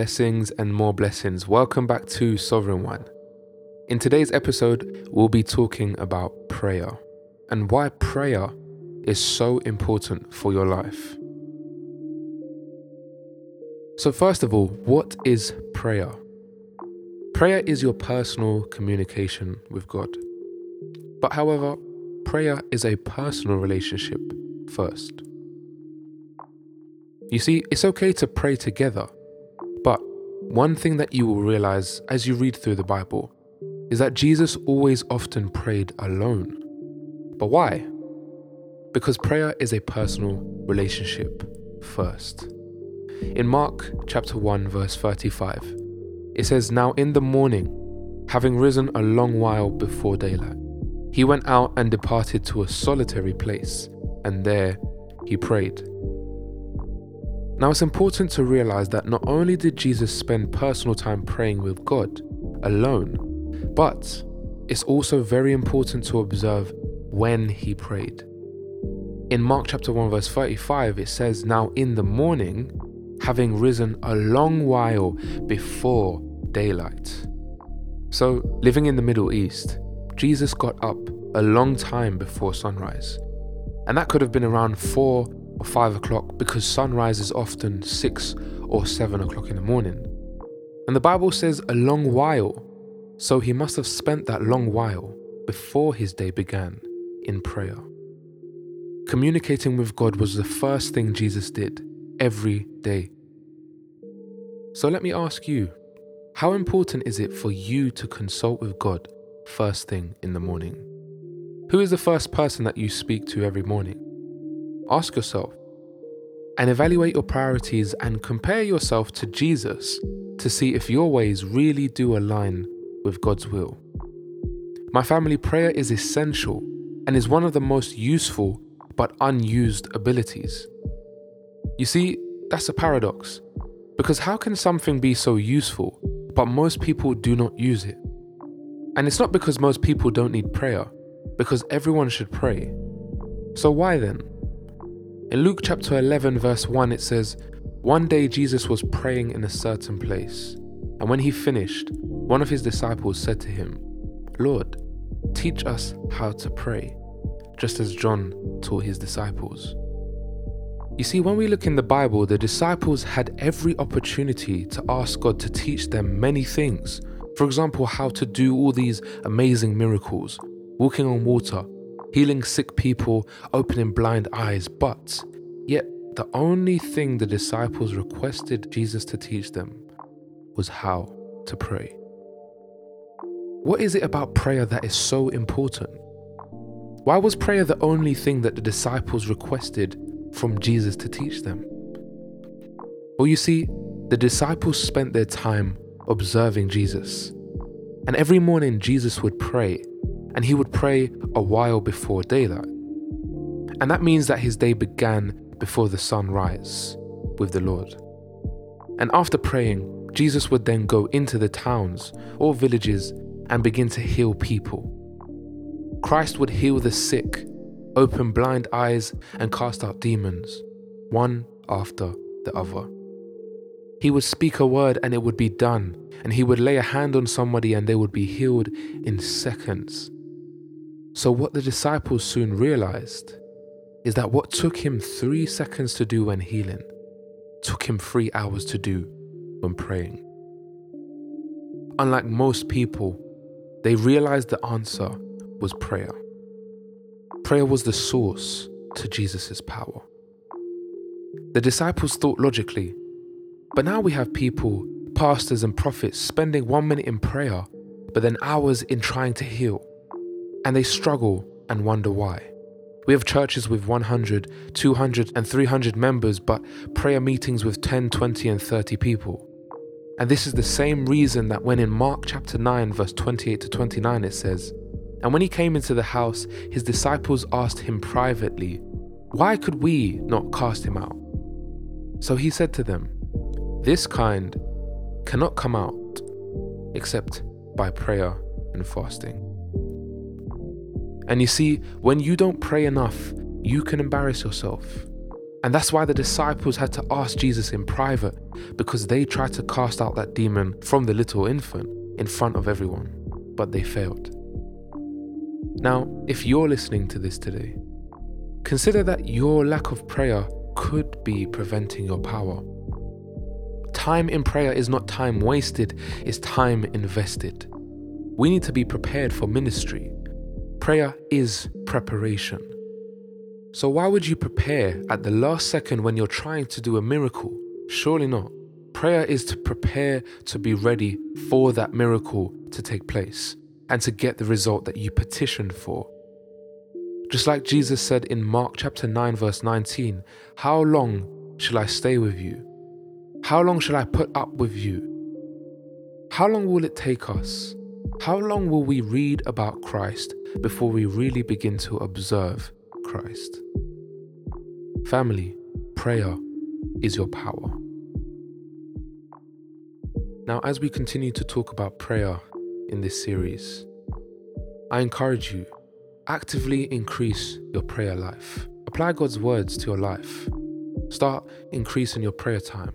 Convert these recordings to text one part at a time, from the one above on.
Blessings and more blessings. Welcome back to Sovereign One. In today's episode, we'll be talking about prayer and why prayer is so important for your life. So, first of all, what is prayer? Prayer is your personal communication with God. But, however, prayer is a personal relationship first. You see, it's okay to pray together, one thing that you will realize as you read through the Bible is that Jesus always often prayed alone. But why? Because prayer is a personal relationship first. In Mark chapter 1 verse 35, it says now in the morning having risen a long while before daylight he went out and departed to a solitary place and there he prayed. Now it's important to realize that not only did Jesus spend personal time praying with God alone, but it's also very important to observe when he prayed. In Mark chapter 1 verse 35 it says now in the morning having risen a long while before daylight. So living in the Middle East, Jesus got up a long time before sunrise. And that could have been around 4 or 5 o'clock because sunrise is often 6 or 7 o'clock in the morning. And the Bible says a long while, so he must have spent that long while before his day began in prayer. Communicating with God was the first thing Jesus did every day. So let me ask you how important is it for you to consult with God first thing in the morning? Who is the first person that you speak to every morning? Ask yourself and evaluate your priorities and compare yourself to Jesus to see if your ways really do align with God's will. My family prayer is essential and is one of the most useful but unused abilities. You see, that's a paradox. Because how can something be so useful, but most people do not use it? And it's not because most people don't need prayer, because everyone should pray. So why then? In Luke chapter 11, verse 1, it says, One day Jesus was praying in a certain place, and when he finished, one of his disciples said to him, Lord, teach us how to pray, just as John taught his disciples. You see, when we look in the Bible, the disciples had every opportunity to ask God to teach them many things. For example, how to do all these amazing miracles, walking on water, healing sick people, opening blind eyes. But yet, the only thing the disciples requested Jesus to teach them was how to pray. What is it about prayer that is so important? Why was prayer the only thing that the disciples requested from Jesus to teach them? Well, you see, the disciples spent their time observing Jesus. And every morning, Jesus would pray, and he would pray a while before daylight. And that means that his day began before the sun rise with the Lord. And after praying, Jesus would then go into the towns or villages and begin to heal people. Christ would heal the sick, open blind eyes, and cast out demons, one after the other. He would speak a word and it would be done, and he would lay a hand on somebody and they would be healed in seconds. So, what the disciples soon realized is that what took him three seconds to do when healing took him three hours to do when praying. Unlike most people, they realized the answer was prayer. Prayer was the source to Jesus' power. The disciples thought logically, but now we have people, pastors and prophets, spending one minute in prayer, but then hours in trying to heal. And they struggle and wonder why. We have churches with 100, 200, and 300 members, but prayer meetings with 10, 20, and 30 people. And this is the same reason that when in Mark chapter 9, verse 28 to 29, it says, And when he came into the house, his disciples asked him privately, Why could we not cast him out? So he said to them, This kind cannot come out except by prayer and fasting. And you see, when you don't pray enough, you can embarrass yourself. And that's why the disciples had to ask Jesus in private, because they tried to cast out that demon from the little infant in front of everyone, but they failed. Now, if you're listening to this today, consider that your lack of prayer could be preventing your power. Time in prayer is not time wasted, it's time invested. We need to be prepared for ministry. Prayer is preparation. So, why would you prepare at the last second when you're trying to do a miracle? Surely not. Prayer is to prepare to be ready for that miracle to take place and to get the result that you petitioned for. Just like Jesus said in Mark chapter 9 verse 19, "How long shall I stay with you? How long shall I put up with you? How long will it take us? How long will we read about Christ before we really begin to observe Christ. Family, prayer is your power. Now, as we continue to talk about prayer in this series, I encourage you actively increase your prayer life. Apply God's words to your life. Start increasing your prayer time.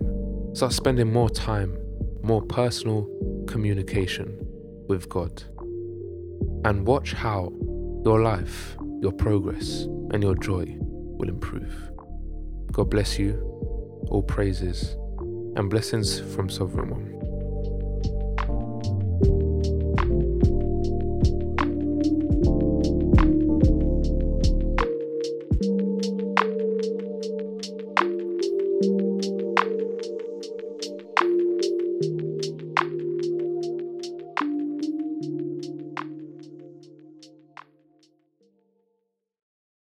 Start spending more time, more personal communication with God. And watch how your life, your progress, and your joy will improve. God bless you. All praises and blessings from Sovereign One.